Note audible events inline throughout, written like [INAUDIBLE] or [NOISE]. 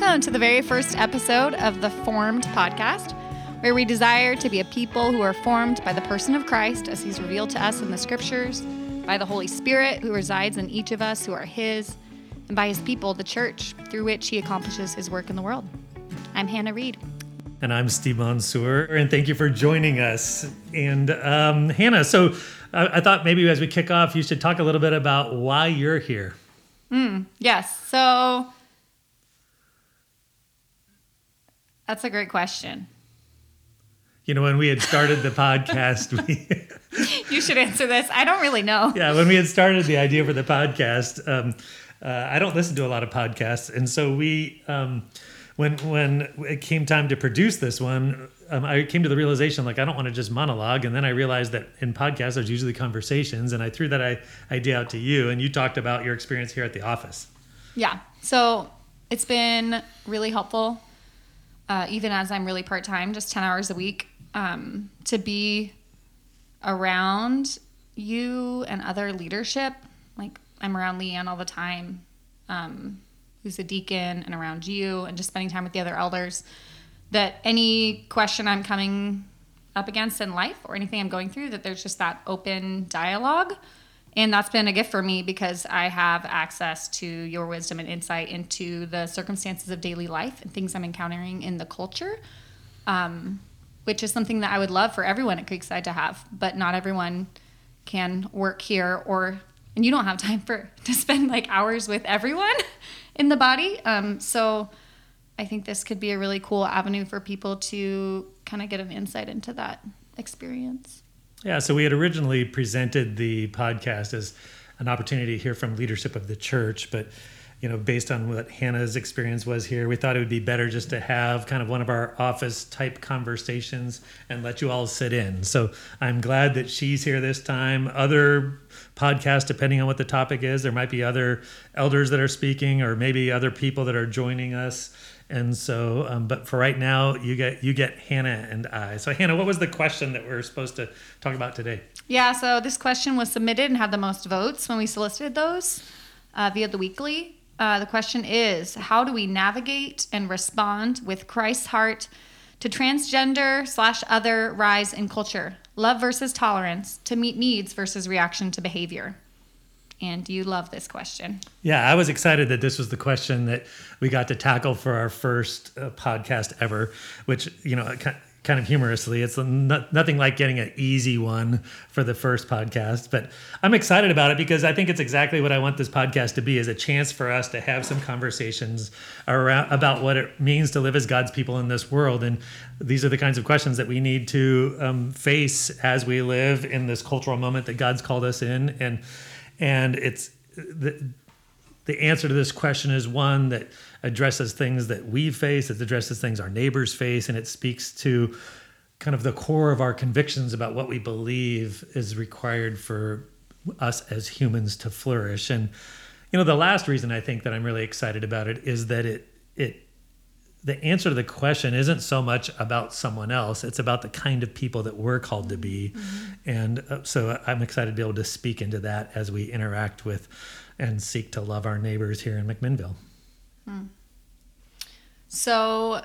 Welcome to the very first episode of the Formed podcast, where we desire to be a people who are formed by the person of Christ as he's revealed to us in the scriptures, by the Holy Spirit who resides in each of us who are his, and by his people, the church, through which he accomplishes his work in the world. I'm Hannah Reed. And I'm Steve Mansour, and thank you for joining us. And um, Hannah, so I, I thought maybe as we kick off, you should talk a little bit about why you're here. Yes, so that's a great question. You know, when we had started the podcast, we, [LAUGHS] You should answer this. I don't really know. [LAUGHS] yeah, when we had started the idea for the podcast, um, uh, I don't listen to a lot of podcasts, and so we, um, when when it came time to produce this one, um, I came to the realization like I don't want to just monologue, and then I realized that in podcasts there's usually conversations, and I threw that I, idea out to you, and you talked about your experience here at the office. Yeah. So it's been really helpful, uh, even as I'm really part time, just 10 hours a week, um, to be around you and other leadership. Like I'm around Leanne all the time, um, who's a deacon, and around you, and just spending time with the other elders. That any question I'm coming up against in life or anything I'm going through, that there's just that open dialogue. And that's been a gift for me because I have access to your wisdom and insight into the circumstances of daily life and things I'm encountering in the culture, um, which is something that I would love for everyone at Creekside to have. But not everyone can work here, or and you don't have [LAUGHS] time for to spend like hours with everyone [LAUGHS] in the body. Um, so I think this could be a really cool avenue for people to kind of get an insight into that experience. Yeah, so we had originally presented the podcast as an opportunity to hear from leadership of the church, but you know, based on what Hannah's experience was here, we thought it would be better just to have kind of one of our office type conversations and let you all sit in. So I'm glad that she's here this time. Other podcasts, depending on what the topic is, there might be other elders that are speaking, or maybe other people that are joining us. And so, um, but for right now, you get you get Hannah and I. So Hannah, what was the question that we're supposed to talk about today? Yeah, so this question was submitted and had the most votes when we solicited those uh, via the weekly. Uh, the question is How do we navigate and respond with Christ's heart to transgender slash other rise in culture? Love versus tolerance, to meet needs versus reaction to behavior. And you love this question? Yeah, I was excited that this was the question that we got to tackle for our first uh, podcast ever, which, you know, kind of humorously, it's no- nothing like getting an easy one for the first podcast, but I'm excited about it because I think it's exactly what I want this podcast to be is a chance for us to have some conversations around about what it means to live as God's people in this world and these are the kinds of questions that we need to um, face as we live in this cultural moment that God's called us in and and it's the, the answer to this question is one that addresses things that we face, it addresses things our neighbors face, and it speaks to kind of the core of our convictions about what we believe is required for us as humans to flourish. And you know, the last reason I think that I'm really excited about it is that it it the answer to the question isn't so much about someone else it's about the kind of people that we're called to be and uh, so i'm excited to be able to speak into that as we interact with and seek to love our neighbors here in mcminnville So,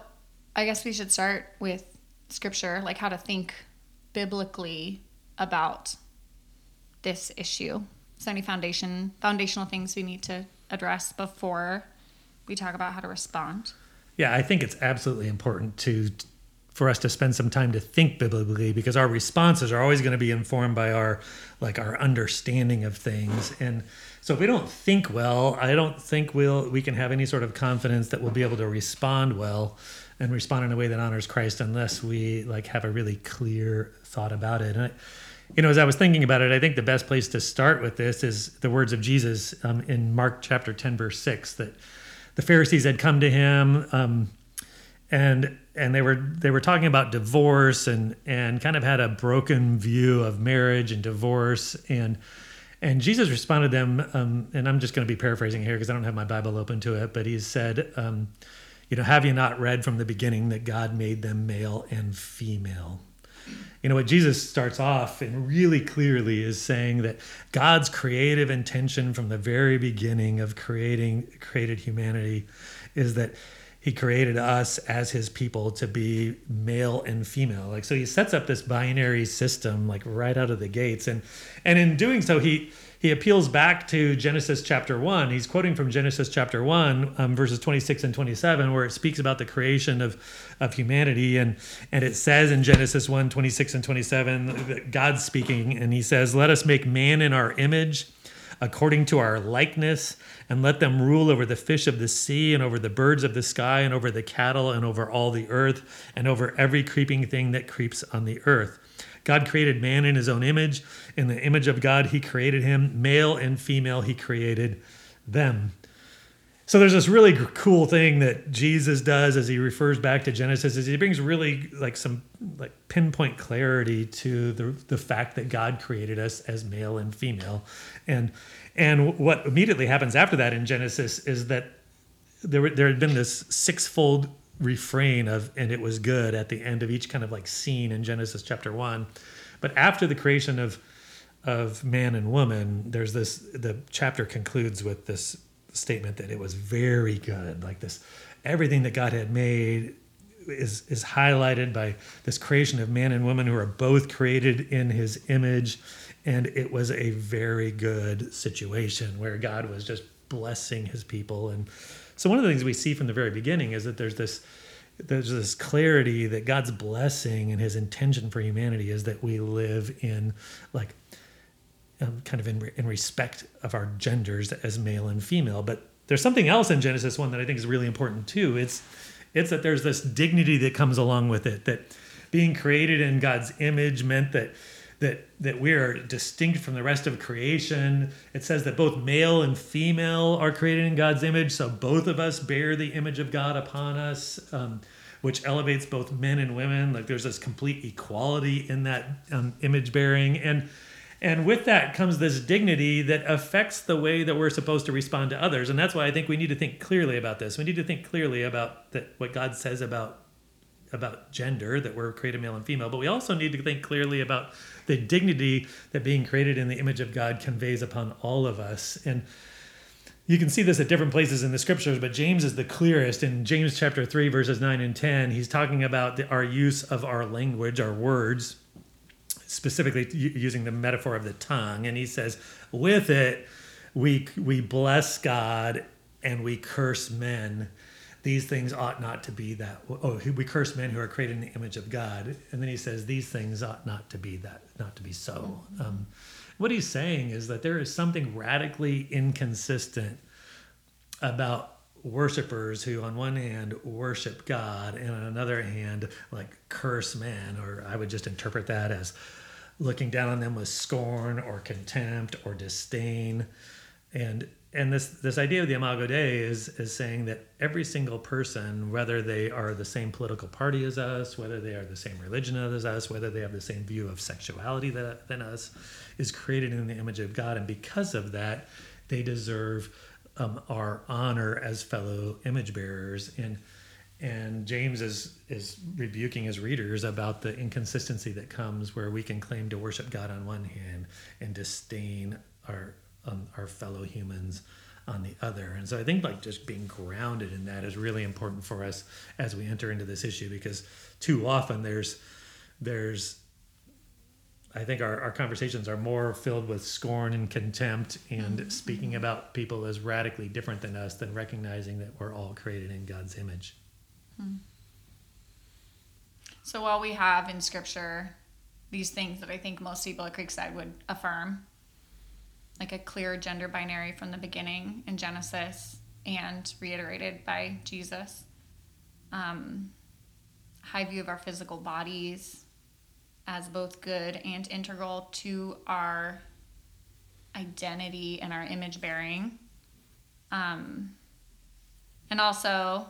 I guess we should start with scripture, like how to think biblically about this issue. Is there any foundation foundational things we need to address before we talk about how to respond? Yeah i think it's absolutely important to for us to spend some time to think biblically because our responses are always going to be informed by our like our understanding of things. And so if we don't think well i don't think we'll we can have any sort of confidence that we'll be able to respond well and respond in a way that honors christ unless we like have a really clear thought about it. And I, you know as i was thinking about it i think the best place to start with this is the words of jesus um, in mark chapter 10 verse 6 that the pharisees had come to him um, and and they were they were talking about divorce and and kind of had a broken view of marriage and divorce. And and Jesus responded to them um, and I'm just going to be paraphrasing here because I don't have my Bible open to it but he said um, you know have you not read from the beginning that God made them male and female you know what Jesus starts off and really clearly is saying that God's creative intention from the very beginning of creating created humanity is that he created us as his people to be male and female. Like so he sets up this binary system like right out of the gates. And and in doing so he he appeals back to Genesis chapter 1. He's quoting from Genesis chapter 1, um, verses 26 and 27, where it speaks about the creation of, of humanity. And, and it says in Genesis 1, 26 and 27, God's speaking, and he says, Let us make man in our image, according to our likeness, and let them rule over the fish of the sea, and over the birds of the sky, and over the cattle, and over all the earth, and over every creeping thing that creeps on the earth. God created man in his own image. In the image of God, he created him. Male and female, he created them. So there's this really cool thing that Jesus does as he refers back to Genesis is he brings really like some like pinpoint clarity to the the fact that God created us as male and female. And and what immediately happens after that in Genesis is that there there had been this sixfold refrain of and it was good at the end of each kind of like scene in Genesis chapter 1 but after the creation of of man and woman there's this the chapter concludes with this statement that it was very good. Like this everything that God had made is is highlighted by this creation of man and woman who are both created in his image. And it was a very good situation where God was just blessing his people and so one of the things we see from the very beginning is that there's this there's this clarity that God's blessing and His intention for humanity is that we live in like um, kind of in, in respect of our genders as male and female. But there's something else in Genesis one that I think is really important too. It's it's that there's this dignity that comes along with it. That being created in God's image meant that that that we are distinct from the rest of creation. It says that both male and female are created in God's image, so both of us bear the image of God upon us, um, which elevates both men and women. Like there's this complete equality in that um, image bearing, and and with that comes this dignity that affects the way that we're supposed to respond to others. And that's why I think we need to think clearly about this. We need to think clearly about that what God says about about gender that we're created male and female, but we also need to think clearly about the dignity that being created in the image of God conveys upon all of us. And you can see this at different places in the scriptures, but James is the clearest. In James chapter 3, verses 9 and 10, he's talking about the, our use of our language, our words, specifically using the metaphor of the tongue. And he says, with it, we, we bless God and we curse men these things ought not to be that. Oh, we curse men who are created in the image of God, and then he says these things ought not to be that, not to be so. Um, what he's saying is that there is something radically inconsistent about worshipers who, on one hand, worship God, and on another hand, like curse man, or I would just interpret that as looking down on them with scorn or contempt or disdain. And and this this idea of the Imago Dei is is saying that every single person, whether they are the same political party as us, whether they are the same religion as us, whether they have the same view of sexuality that, than us, is created in the image of God, and because of that, they deserve um, our honor as fellow image bearers. And and James is is rebuking his readers about the inconsistency that comes where we can claim to worship God on one hand and disdain our um, our fellow humans on the other. And so I think like just being grounded in that is really important for us as we enter into this issue because too often there's there's I think our, our conversations are more filled with scorn and contempt and mm-hmm. speaking about people as radically different than us than recognizing that we're all created in God's image. Hmm. So while we have in scripture these things that I think most people at Creekside would affirm, like a clear gender binary from the beginning in Genesis and reiterated by Jesus. Um, high view of our physical bodies as both good and integral to our identity and our image bearing. Um, and also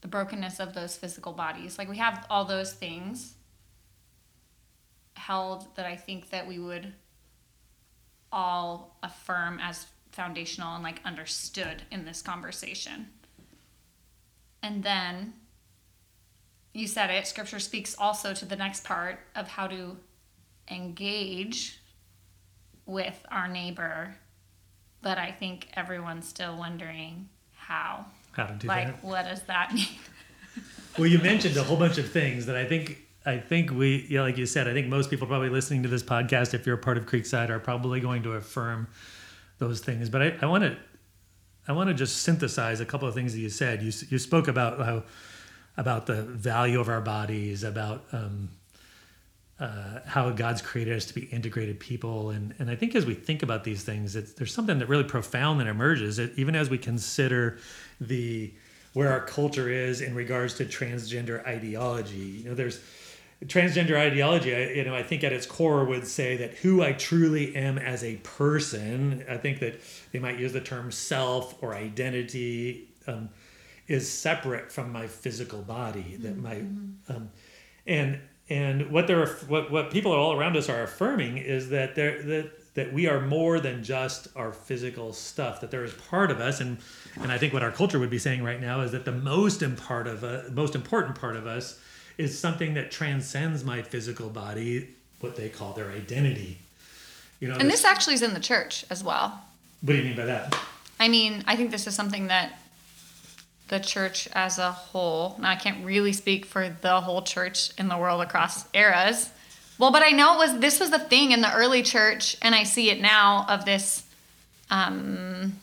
the brokenness of those physical bodies. Like we have all those things held that I think that we would all affirm as foundational and like understood in this conversation. And then you said it, scripture speaks also to the next part of how to engage with our neighbor. But I think everyone's still wondering how. How to do like, that. Like, what does that mean? Well, you mentioned a whole bunch of things that I think I think we yeah, like you said, I think most people probably listening to this podcast, if you're a part of Creekside, are probably going to affirm those things. But I, I want to I want to just synthesize a couple of things that you said. You you spoke about how about the value of our bodies, about um, uh, how God's created us to be integrated people, and and I think as we think about these things, there's something that really profound that emerges, it, even as we consider the where our culture is in regards to transgender ideology. You know, there's transgender ideology. I, you know, I think at its core would say that who I truly am as a person. I think that they might use the term self or identity. Um, is separate from my physical body that my um, and and what they're what what people all around us are affirming is that they're that that we are more than just our physical stuff that there is part of us and and I think what our culture would be saying right now is that the most in part of uh, most important part of us is something that transcends my physical body what they call their identity you know and this actually is in the church as well. what do you mean by that I mean, I think this is something that the church as a whole, now I can't really speak for the whole church in the world across eras. Well, but I know it was this was the thing in the early church, and I see it now of this um,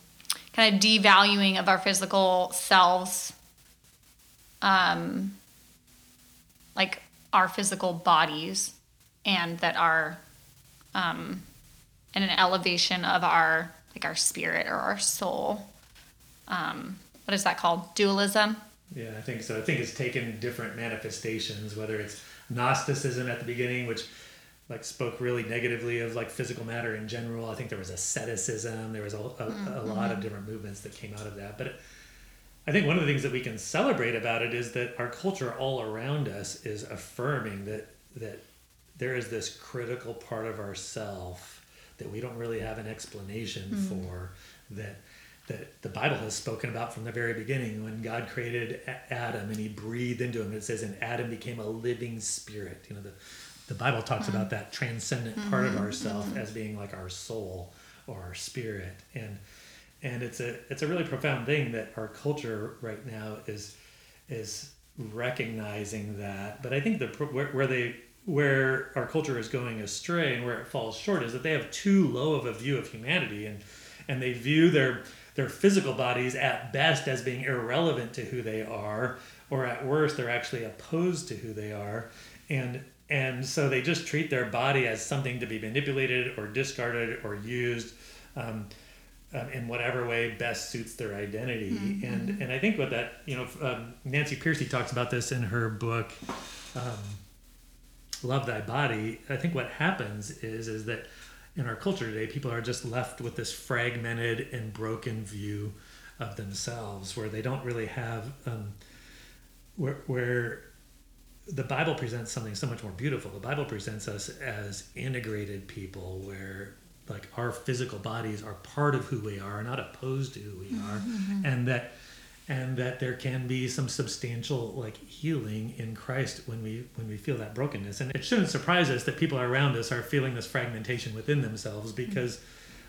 kind of devaluing of our physical selves, um, like our physical bodies, and that our um, and an elevation of our like our spirit or our soul. Um, what is that called? Dualism. Yeah, I think so. I think it's taken different manifestations, whether it's Gnosticism at the beginning, which like spoke really negatively of like physical matter in general. I think there was asceticism. There was a, a, Mm-hmm. a lot of different movements that came out of that. But it, I think one of the things that we can celebrate about it is that our culture all around us is affirming that that there is this critical part of ourself that we don't really have an explanation Mm-hmm. for that that the Bible has spoken about from the very beginning when God created Adam and he breathed into him. It says, and Adam became a living spirit. You know, the, the Bible talks Mm-hmm. about that transcendent part of ourself as being like our soul or our spirit. And and it's a it's a really profound thing that our culture right now is is recognizing that. But I think the where, where they where our culture is going astray and where it falls short is that they have too low of a view of humanity. And and they view their their physical bodies at best as being irrelevant to who they are or at worst they're actually opposed to who they are. And and so they just treat their body as something to be manipulated or discarded or used. Um, um, in whatever way best suits their identity. And and I think what that you know um, Nancy Pearcey talks about this in her book, um, Love Thy Body. I think what happens is is that in our culture today, people are just left with this fragmented and broken view of themselves, where they don't really have um, where where the Bible presents something so much more beautiful. The Bible presents us as integrated people where like our physical bodies are part of who we are, not opposed to who we are, and that and that there can be some substantial like healing in Christ when we when we feel that brokenness. And it shouldn't surprise us that people around us are feeling this fragmentation within themselves because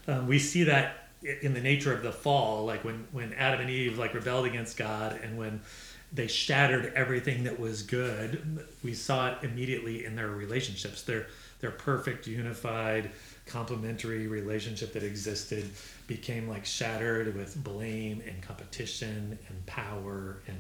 um, we see that in the nature of the fall, like when when Adam and Eve like rebelled against God and when they shattered everything that was good. We saw it immediately in their relationships. Their their perfect, unified, complementary relationship that existed became like shattered with blame and competition and power and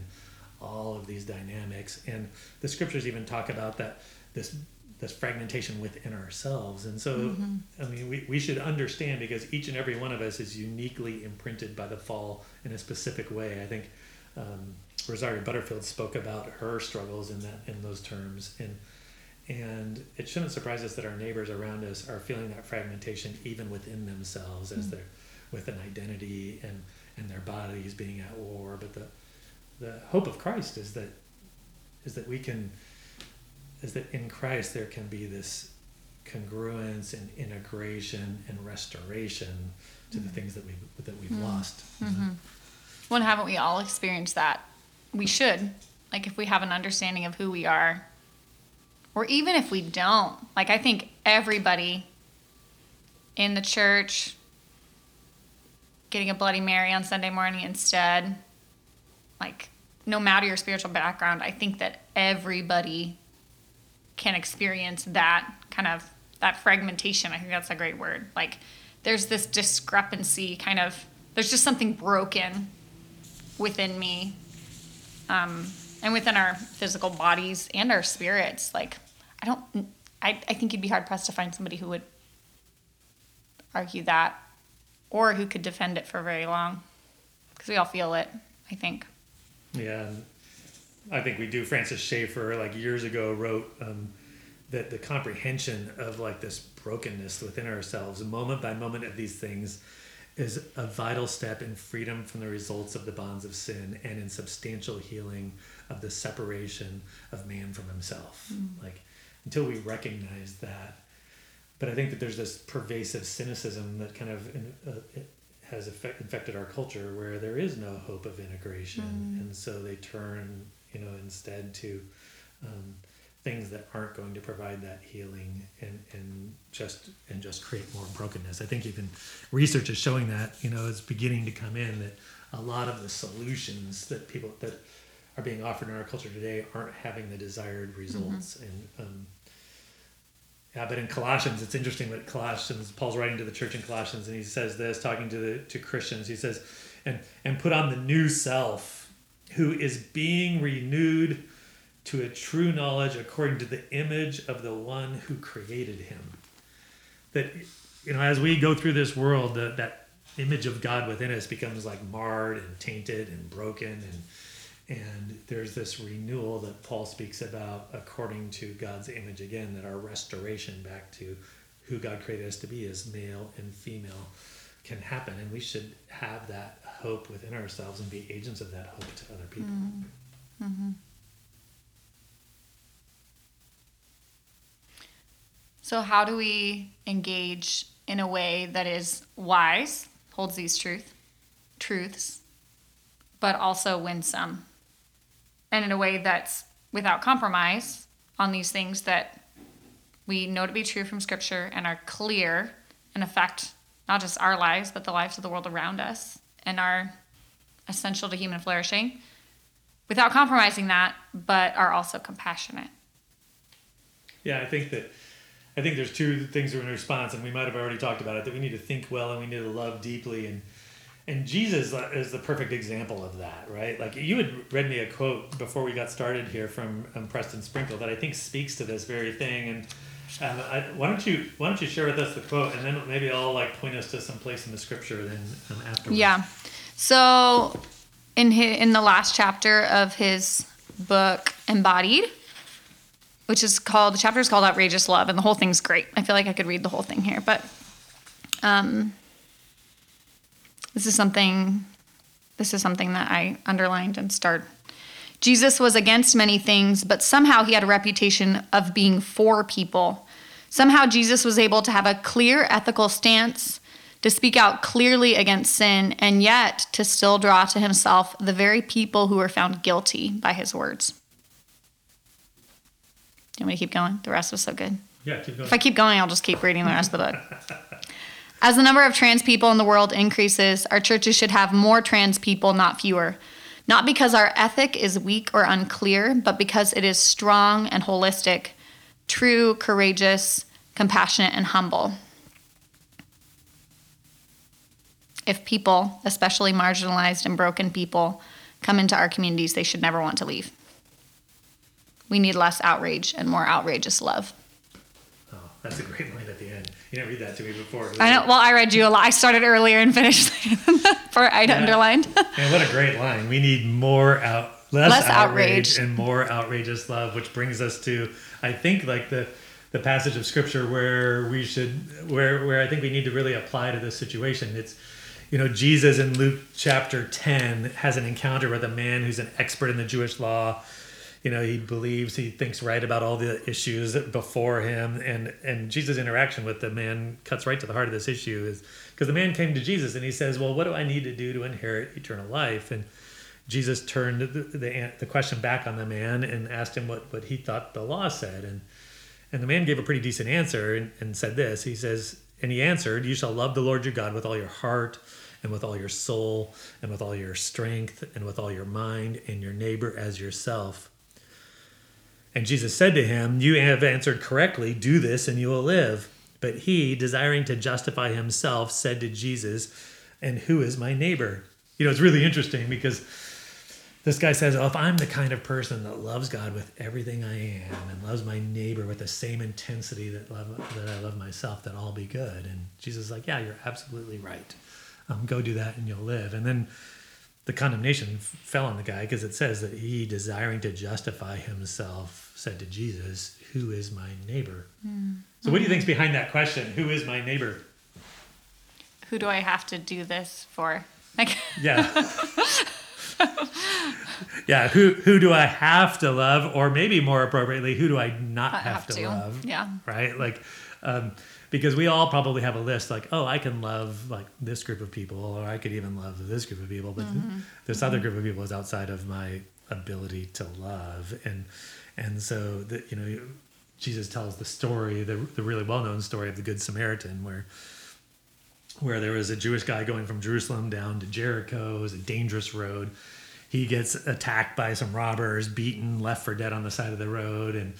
all of these dynamics. And the scriptures even talk about that this this fragmentation within ourselves. And so I mean we, we should understand because each and every one of us is uniquely imprinted by the fall in a specific way. I think um, Rosario Butterfield spoke about her struggles in that in those terms, and and it shouldn't surprise us that our neighbors around us are feeling that fragmentation even within themselves as hmm. they're with an identity and and their bodies being at war. But the the hope of Christ is that is that we can is that in Christ there can be this congruence and integration and restoration to the hmm. things that we that we've hmm. lost. you know? When haven't we all experienced that? We should. Like if we have an understanding of who we are, or even if we don't, like I think everybody in the church getting a Bloody Mary on Sunday morning instead, like no matter your spiritual background, I think that everybody can experience that kind of that fragmentation. I think that's a great word. Like there's this discrepancy kind of there's just something broken within me um, and within our physical bodies and our spirits like i don't I, I think you'd be hard pressed to find somebody who would argue that or who could defend it for very long because we all feel it i think Yeah, I think we do. Francis Schaeffer, like years ago, wrote um, that the comprehension of like this brokenness within ourselves, moment by moment of these things, is a vital step in freedom from the results of the bonds of sin and in substantial healing of the separation of man from himself. Like until we recognize that. But I think that there's this pervasive cynicism that kind of in, uh, it has affect, infected our culture where there is no hope of integration, and so they turn, you know, instead to um, things that aren't going to provide that healing and and just and just create more brokenness. I think even research is showing that you know it's beginning to come in that a lot of the solutions that people that are being offered in our culture today aren't having the desired results and. Um, yeah, but in Colossians, it's interesting what Colossians Paul's writing to the church in Colossians, and he says this, talking to the to Christians. He says, "and and put on the new self, who is being renewed to a true knowledge according to the image of the one who created him." That you know, as we go through this world, that that image of God within us becomes like marred and tainted and broken and and there's this renewal that Paul speaks about according to God's image again, that our restoration back to who God created us to be as male and female can happen. And we should have that hope within ourselves and be agents of that hope to other people. Mm-hmm. Mm-hmm. so how do we engage in a way that is wise holds these truth truths but also winsome and in a way that's without compromise on these things that we know to be true from scripture and are clear and affect not just our lives but the lives of the world around us and are essential to human flourishing without compromising that but are also compassionate Yeah, I think that I think there's two things that are in response, and we might have already talked about it. That we need to think well and we need to love deeply, and and Jesus is the perfect example of that, right? Like you had read me a quote before we got started here from um, Preston Sprinkle that I think speaks to this very thing. And um, I, why don't you why don't you share with us the quote, and then maybe I'll like point us to some place in the scripture then um, afterwards. Yeah. So in his, in the last chapter of his book Embodied, which is called the chapter is called Outrageous Love, and the whole thing's great. I feel like I could read the whole thing here, but um, this is something this is something that I underlined and starred. Jesus was against many things, but somehow he had a reputation of being for people. Somehow Jesus was able to have a clear ethical stance, to speak out clearly against sin, and yet to still draw to himself the very people who were found guilty by his words. Do you want me to keep going? The rest was so good. Yeah, keep going. If I keep going, I'll just keep reading the rest of the book. [LAUGHS] As the number of trans people in the world increases, our churches should have more trans people, not fewer. Not because our ethic is weak or unclear, but because it is strong and holistic, true, courageous, compassionate, and humble. If people, especially marginalized and broken people, come into our communities, they should never want to leave. We need less outrage and more outrageous love. That's a great line at the end. You didn't read that to me before. I know. Well, I read you a lot. I started earlier and finished [LAUGHS] for I Yeah. underlined. [LAUGHS] And what a great line. We need more out less, Less outrage, outrage. and more outrageous love, which brings us to I think like the the passage of scripture where we should where where I think we need to really apply to this situation. It's you know, Jesus in Luke chapter 10 has an encounter with a man who's an expert in the Jewish law. You know, he believes he thinks right about all the issues before him, and and Jesus' interaction with the man cuts right to the heart of this issue is because the man came to Jesus and he says, "Well, what do I need to do to inherit eternal life?" And Jesus turned the, the, the question back on the man and asked him what, what he thought the law said. And, and the man gave a pretty decent answer and, and said this He says, And he answered, You shall love the Lord your God with all your heart and with all your soul and with all your strength and with all your mind and your neighbor as yourself. And Jesus said to him, You have answered correctly. Do this and you will live. But he, desiring to justify himself, said to Jesus, And who is my neighbor? You know, it's really interesting because this guy says, Oh, if I'm the kind of person that loves God with everything I am and loves my neighbor with the same intensity that, love, that I love myself, that I'll be good. And Jesus is like, Yeah, you're absolutely right. Um, go do that and you'll live. And then the condemnation fell on the guy because it says that he, desiring to justify himself, said to Jesus, Who is my neighbor? Mm. So, what do you think's behind that question? Who is my neighbor? Who do I have to do this for? Like, [LAUGHS] yeah. yeah, who who do I have to love, or maybe more appropriately, who do I not have, have, to, to, love? Yeah, right. Like, um, because we all probably have a list like oh i can love like this group of people or i could even love this group of people but mm-hmm. this mm-hmm. other group of people is outside of my ability to love and and so that you know jesus tells the story the, the really well-known story of the good samaritan where where there was a jewish guy going from jerusalem down to jericho. It was a dangerous road. He gets attacked by some robbers beaten left for dead on the side of the road. And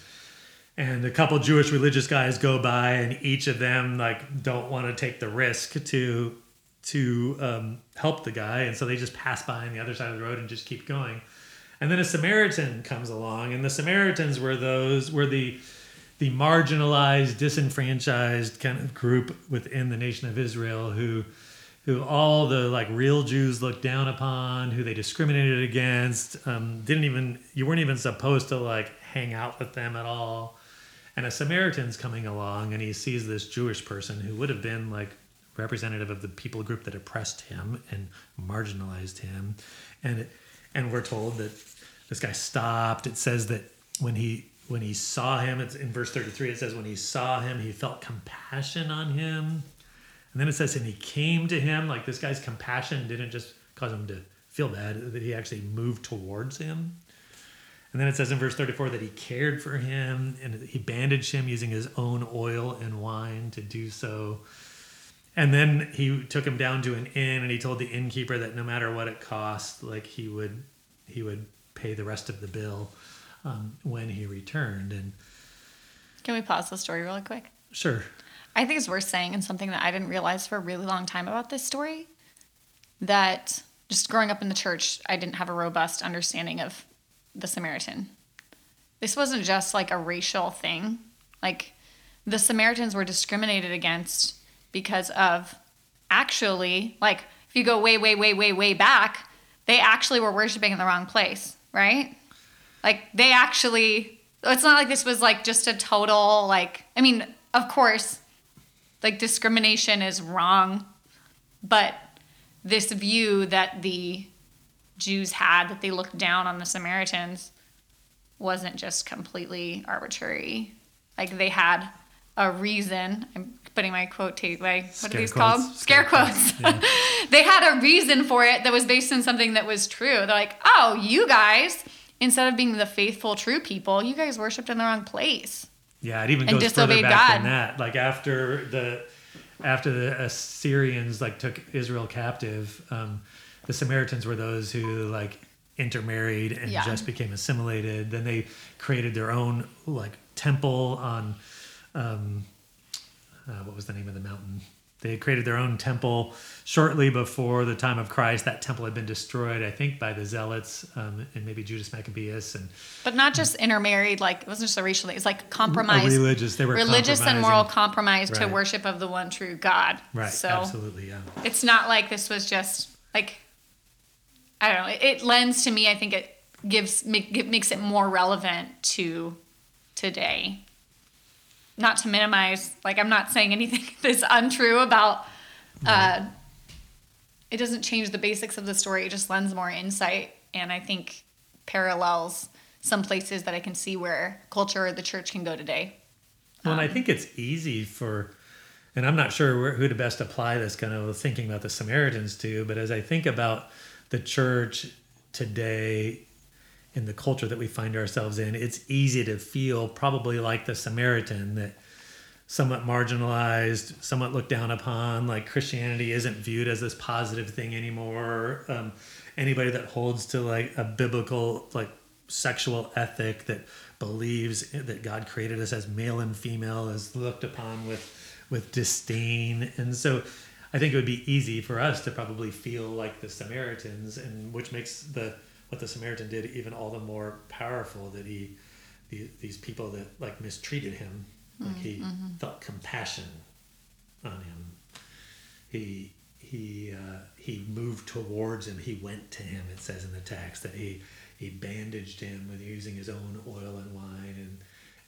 and a couple Jewish religious guys go by, and each of them like don't want to take the risk to to um, help the guy, and so they just pass by on the other side of the road and just keep going. And then a Samaritan comes along, and the Samaritans were those were the the marginalized, disenfranchised kind of group within the nation of Israel who who all the like real Jews looked down upon, who they discriminated against, um, didn't even you weren't even supposed to like hang out with them at all and a Samaritan's coming along and he sees this Jewish person who would have been like representative of the people group that oppressed him and marginalized him. And and we're told that this guy stopped. It says that when he when he saw him, it's in verse 33, it says when he saw him, he felt compassion on him. And then it says, and he came to him, like this guy's compassion didn't just cause him to feel bad, that he actually moved towards him. And then it says in verse 34 that he cared for him and he bandaged him using his own oil and wine to do so. And then he took him down to an inn and he told the innkeeper that no matter what it cost, like he would he would pay the rest of the bill um, when he returned. And can we pause the story really quick? Sure. I think it's worth saying, and something that I didn't realize for a really long time about this story, that just growing up in the church, I didn't have a robust understanding of the Samaritan. This wasn't just like a racial thing. Like the Samaritans were discriminated against because of actually, like, if you go way, way, way, way, way back, they actually were worshiping in the wrong place, right? Like, they actually, it's not like this was like just a total, like, I mean, of course, like discrimination is wrong, but this view that the Jews had that they looked down on the Samaritans wasn't just completely arbitrary. Like they had a reason. I'm putting my quote tape. My what Scare are these quotes. called? Scare, Scare quotes. quotes. Yeah. [LAUGHS] they had a reason for it that was based on something that was true. They're like, oh, you guys, instead of being the faithful, true people, you guys worshipped in the wrong place. Yeah, it even goes further back God. than that. Like after the after the Assyrians like took Israel captive. Um, the Samaritans were those who like intermarried and yeah. just became assimilated. Then they created their own like temple on um, uh, what was the name of the mountain? They had created their own temple shortly before the time of Christ. That temple had been destroyed, I think, by the Zealots um, and maybe Judas Maccabeus. And but not just intermarried, like it wasn't just a racial thing. It's like compromise, religious. They were religious and moral compromise right. to worship of the one true God. Right. So absolutely, yeah. It's not like this was just like I don't know. It, it lends to me. I think it gives make, it makes it more relevant to today. Not to minimize, like I'm not saying anything [LAUGHS] that's untrue about. Uh, it doesn't change the basics of the story. It just lends more insight, and I think parallels some places that I can see where culture or the church can go today. Well, um, and I um, think it's easy for, and I'm not sure who to best apply this kind of thinking about the Samaritans to, but as I think about the church today in the culture that we find ourselves in, it's easy to feel probably like the Samaritan that somewhat marginalized, somewhat looked down upon, like Christianity isn't viewed as this positive thing anymore. Um, anybody that holds to like a biblical, like sexual ethic that believes that God created us as male and female is looked upon with with disdain. And so I think it would be easy for us to probably feel like the Samaritans, and which makes the what the Samaritan did even all the more powerful that he the, these people that like mistreated him, like he Mm-hmm. felt compassion on him. He he uh, he moved towards him. He went to him. It says in the text that he he bandaged him with using his own oil and wine, and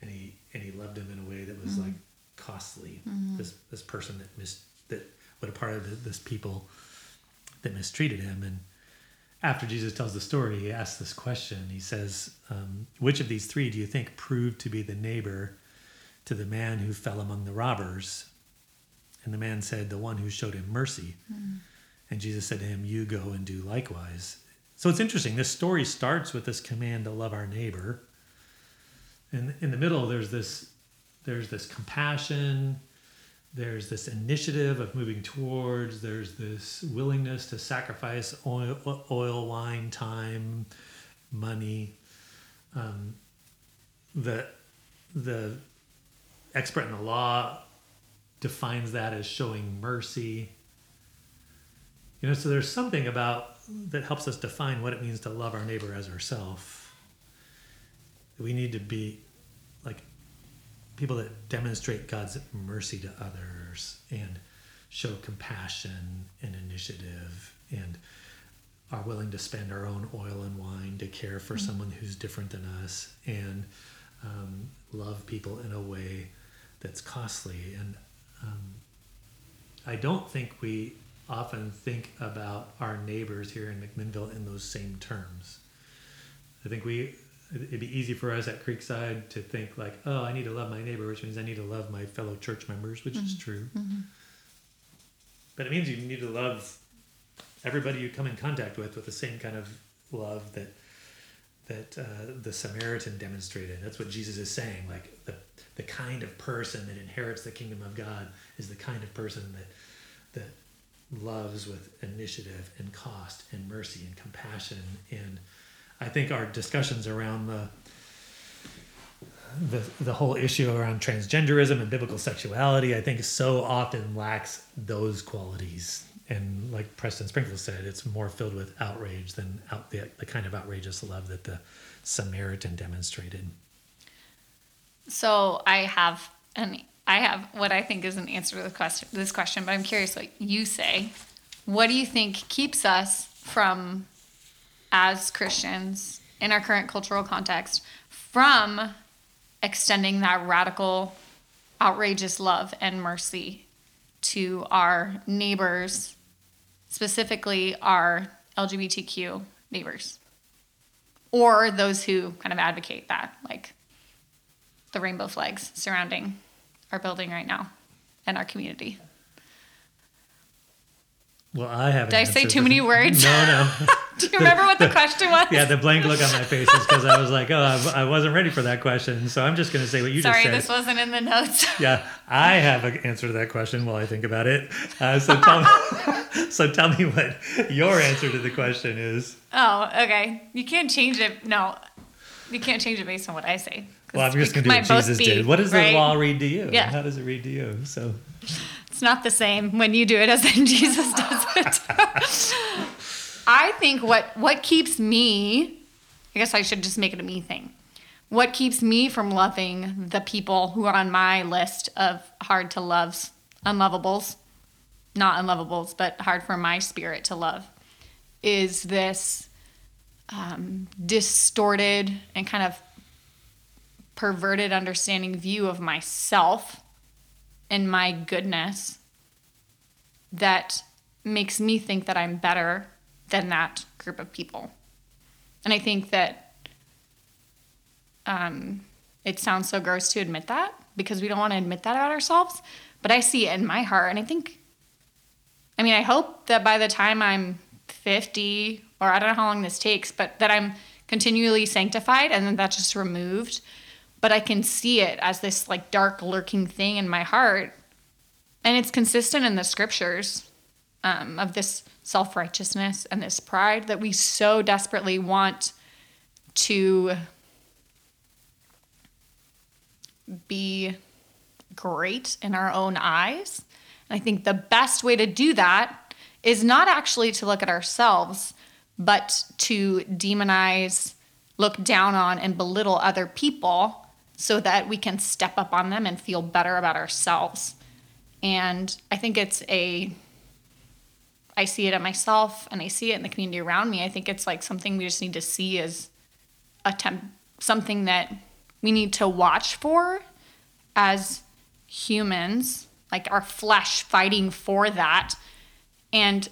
and he and he loved him in a way that was like costly. This this person that mis that what a part of this people that mistreated him and after Jesus tells the story, he asks this question. He says, um, Which of these three do you think proved to be the neighbor to the man who fell among the robbers? And the man said, The one who showed him mercy. And Jesus said to him, You go and do likewise. So it's interesting. This story starts with this command to love our neighbor. And in the middle, there's this there's this compassion there's this initiative of moving towards there's this willingness to sacrifice oil, oil wine time money um, the the expert in the law defines that as showing mercy. You know so there's something about that helps us define what it means to love our neighbor as ourselves we need to be people that demonstrate God's mercy to others and show compassion and initiative and are willing to spend our own oil and wine to care for someone who's different than us and um, love people in a way that's costly. And um, I don't think we often think about our neighbors here in McMinnville in those same terms. I think we it'd be easy for us at Creekside to think like, oh, I need to love my neighbor, which means I need to love my fellow church members, which is true. But it means you need to love everybody you come in contact with with the same kind of love that that uh, the Samaritan demonstrated. That's what Jesus is saying. Like the the kind of person that inherits the kingdom of God is the kind of person that that loves with initiative and cost and mercy and compassion. And I think our discussions around the the, the whole issue around transgenderism and biblical sexuality, I think, so often lacks those qualities. And like Preston Sprinkle said, it's more filled with outrage than out the, the kind of outrageous love that the Samaritan demonstrated. So I have an I have what I think is an answer to the question this question, but I'm curious what you say. What do you think keeps us from as Christians in our current cultural context from extending that radical outrageous love and mercy to our neighbors, specifically our LGBTQ neighbors? Or those who kind of advocate that, like the rainbow flags surrounding our building right now and our community. Well, I haven't. Did I say too many [LAUGHS] words? No, no. [LAUGHS] Do you remember what the [LAUGHS] question was? yeah, the blank look on my face is because I was like, oh, I, I wasn't ready for that question. So I'm just going to say what you Sorry, just said. Sorry, this wasn't in the notes. [LAUGHS] Yeah, I have an answer to that question while I think about it. Uh, so tell me, [LAUGHS] so tell me what your answer to the question is. oh, okay. You can't change it. No, you can't change it based on what I say. Well, I'm just going to do what Jesus be, did. What does right? the law read to you? Yeah. How does it read to you? So It's not the same when you do it as when Jesus does it. I think what what keeps me, I guess I should just make it a me thing. What keeps me from loving the people who are on my list of hard to loves, unlovables, not unlovables, but hard for my spirit to love, is this um, distorted and kind of perverted understanding view of myself and my goodness that makes me think that I'm better than that group of people. And I think that um, it sounds so gross to admit that because we don't want to admit that about ourselves. But I see it in my heart. And I think, I mean, I hope that by the time I'm 50 or I don't know how long this takes, but that I'm continually sanctified and then that's just removed. But I can see it as this like dark lurking thing in my heart. And it's consistent in the scriptures um, of this self righteousness and this pride that we so desperately want to be great in our own eyes. And I think the best way to do that is not actually to look at ourselves, but to demonize, look down on, and belittle other people so that we can step up on them and feel better about ourselves. And I think it's a, I see it in myself and I see it in the community around me. I think it's like something we just need to see as a temp, something that we need to watch for as humans, like our flesh fighting for that. And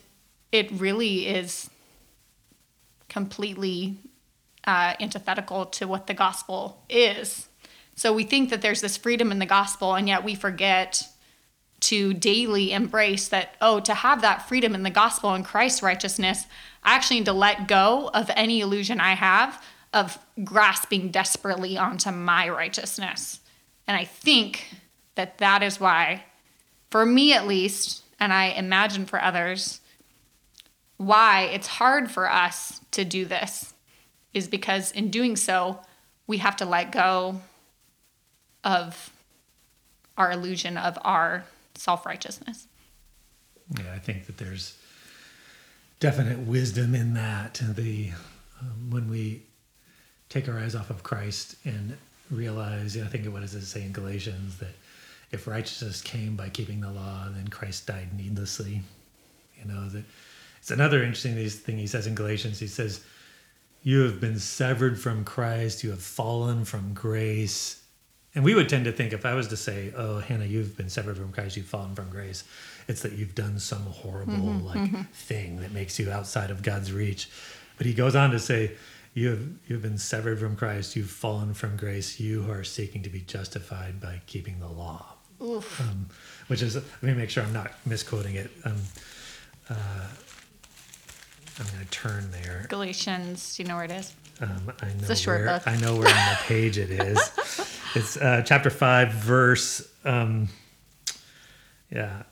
it really is completely uh, antithetical to what the gospel is. So we think that there's this freedom in the gospel, and yet we forget to daily embrace that, oh, to have that freedom in the gospel and Christ's righteousness, I actually need to let go of any illusion I have of grasping desperately onto my righteousness. And I think that that is why, for me at least, and I imagine for others, why it's hard for us to do this is because in doing so, we have to let go of our illusion of our self righteousness. Yeah, I think that there's definite wisdom in that. The um, when we take our eyes off of Christ and realize, I think what does it say in Galatians that if righteousness came by keeping the law, then Christ died needlessly. You know that it's another interesting thing he says in Galatians. He says, "You have been severed from Christ. You have fallen from grace." And we would tend to think if I was to say, "Oh, Hannah, you've been severed from Christ. You've fallen from grace," it's that you've done some horrible mm-hmm, like mm-hmm. thing that makes you outside of God's reach. But he goes on to say, you have you've been severed from Christ. You've fallen from grace. You who are seeking to be justified by keeping the law. Um, which is let me make sure I'm not misquoting it. Um, uh, I'm going to turn there. Galatians. Do you know where it is? Um, I know it's a short where, book. I know where on the page it is. [LAUGHS] it's uh, chapter five, verse. Um, yeah,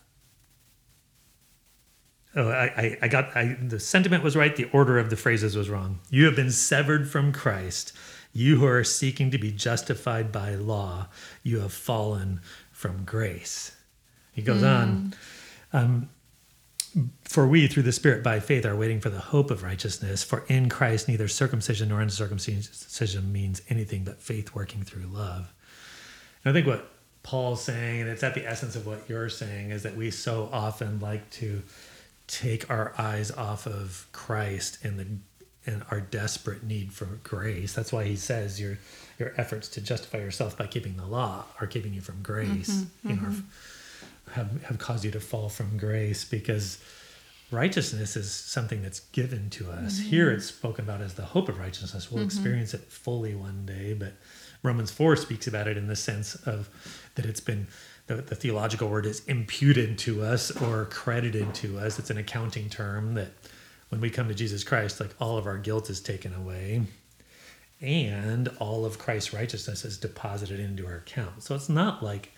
oh, I, I I got I, the sentiment was right. The order of the phrases was wrong. You have been severed from Christ. You who are seeking to be justified by law, you have fallen from grace. He goes mm. on. Um, for we, through the Spirit by faith, are waiting for the hope of righteousness. For in Christ, neither circumcision nor uncircumcision means anything but faith working through love. And I think what Paul's saying, and it's at the essence of what you're saying, is that we so often like to take our eyes off of Christ and the and our desperate need for grace. That's why he says your your efforts to justify yourself by keeping the law are keeping you from grace. Mm-hmm, you mm-hmm. Have have caused you to fall from grace because righteousness is something that's given to us. Mm-hmm. Here it's spoken about as the hope of righteousness. We'll mm-hmm. experience it fully one day, but Romans 4 speaks about it in the sense of that it's been the, the theological word is imputed to us or credited to us. It's an accounting term that when we come to Jesus Christ, like all of our guilt is taken away and all of Christ's righteousness is deposited into our account. So it's not like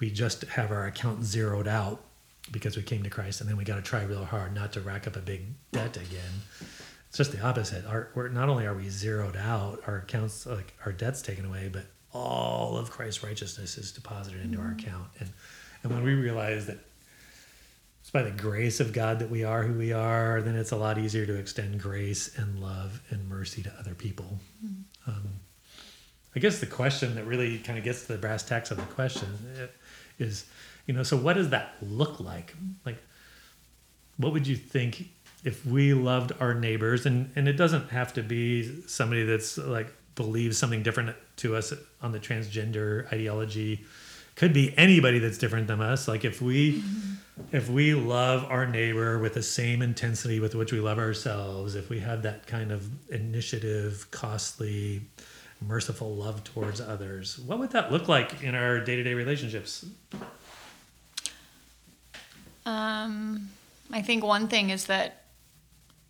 we just have our account zeroed out because we came to Christ and then we got to try real hard not to rack up a big debt again. It's just the opposite. Our, we're, not only are we zeroed out, our accounts, like our debt's taken away, but all of Christ's righteousness is deposited into mm-hmm. our account. And and when we realize that it's by the grace of God that we are who we are, then it's a lot easier to extend grace and love and mercy to other people. Mm-hmm. Um, I guess the question that really kind of gets to the brass tacks of the question eh, is, you know, so what does that look like? Like, what would you think if we loved our neighbors? And and it doesn't have to be somebody that's like believes something different to us on the transgender ideology could be anybody that's different than us like if we mm-hmm. if we love our neighbor with the same intensity with which we love ourselves if we have that kind of initiative costly merciful love towards others what would that look like in our day-to-day relationships um i think one thing is that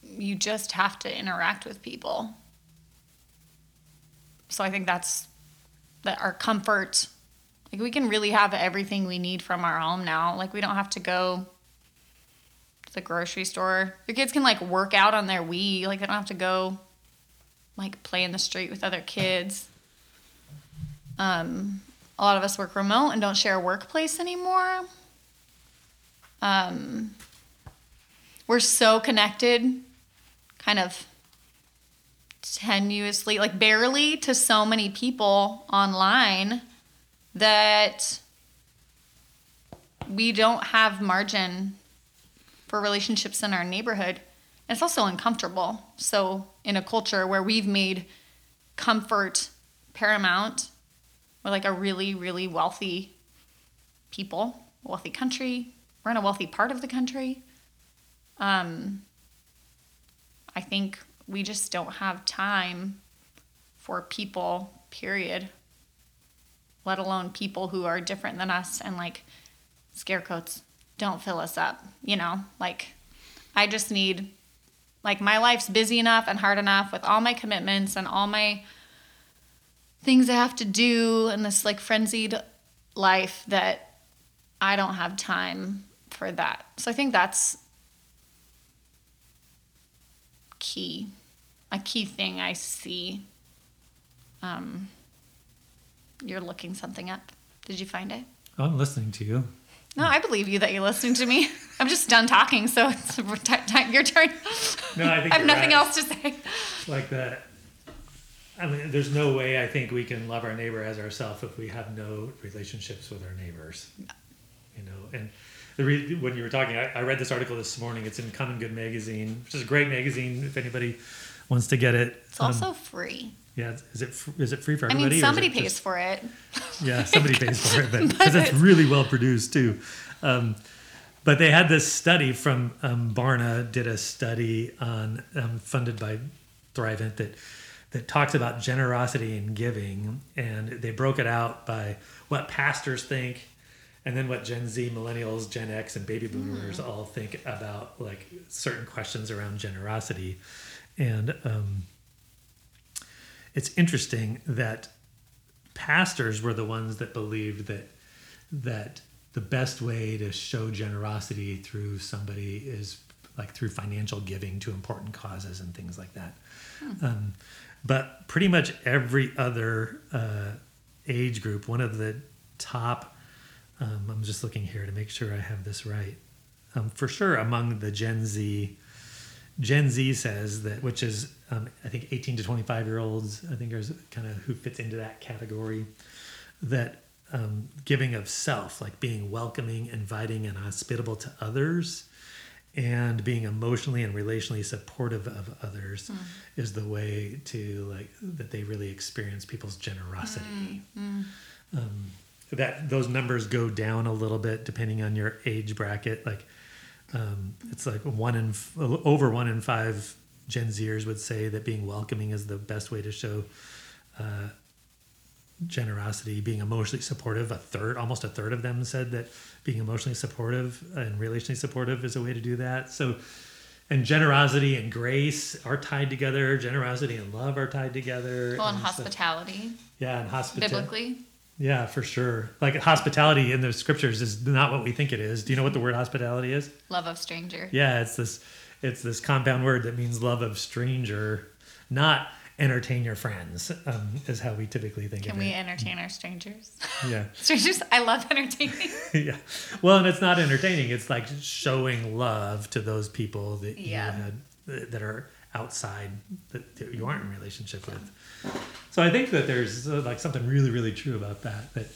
you just have to interact with people. So I think that's that our comfort like we can really have everything we need from our home now. Like we don't have to go to the grocery store. Your kids can like work out on their Wii. Like they don't have to go like play in the street with other kids. Um, a lot of us work remote and don't share a workplace anymore. Um, we're so connected, kind of tenuously, like barely, to so many people online that we don't have margin for relationships in our neighborhood. It's also uncomfortable. So, in a culture where we've made comfort paramount, we're like a really, really wealthy people, wealthy country. We're in a wealthy part of the country. Um, I think we just don't have time for people, period let alone people who are different than us and like scarecoats don't fill us up, you know? Like I just need like my life's busy enough and hard enough with all my commitments and all my things I have to do in this like frenzied life that I don't have time for that. So I think that's key, a key thing I see. Um, you're looking something up. Did you find it? Oh, I'm listening to you. No, I believe you that you're listening to me. I'm just done talking, so it's [LAUGHS] your turn. No, I think I have nothing right. else to say. Like that. I mean, there's no way I think we can love our neighbor as ourselves if we have no relationships with our neighbors. No. You know, and the re- when you were talking, I, I read this article this morning. It's in Common Good magazine, which is a great magazine. If anybody wants to get it, It's also um, free. Yeah. Is it is it free for I everybody? mean, somebody pays just- for it. yeah, somebody pays for it, [LAUGHS] but because it's really well produced too. Um, but they had this study from um, Barna did a study on um, funded by Thrivent that that talks about generosity and giving, and they broke it out by what pastors think, and then what Gen Z, Millennials, Gen X, and Baby Boomers all think about like certain questions around generosity, and um, it's interesting that pastors were the ones that believed that that the best way to show generosity through somebody is like through financial giving to important causes and things like that. Um, but pretty much every other uh, age group, one of the top, um, I'm just looking here to make sure I have this right. Um, for sure, among the Gen Z, Gen Z says that, which is um, I think 18 to 25 year olds, I think is kind of who fits into that category, that um, giving of self, like being welcoming, inviting, and hospitable to others, and being emotionally and relationally supportive of others, is the way to like that they really experience people's generosity. Um, that those numbers go down a little bit depending on your age bracket, like. Um, it's like one in f- over one in five Gen Zers would say that being welcoming is the best way to show uh, generosity. Being emotionally supportive, a third, almost a third of them said that being emotionally supportive and relationally supportive is a way to do that. So, and generosity and grace are tied together. Generosity and love are tied together. Well, and And so- hospitality, yeah, and hospitality. biblically. Yeah, for sure. Like hospitality in the scriptures is not what we think it is. Do you know what the word hospitality is? Love of stranger. Yeah, it's this it's this compound word that means love of stranger, not entertain your friends. Um, is how we typically think of. It. Can we entertain our strangers? Yeah, [LAUGHS] strangers, I love entertaining. [LAUGHS] yeah. Well, and it's not entertaining. It's like showing love to those people that Yeah. you had that are outside that, that you aren't in relationship with. So I think that there's uh, like something really, really true about that. That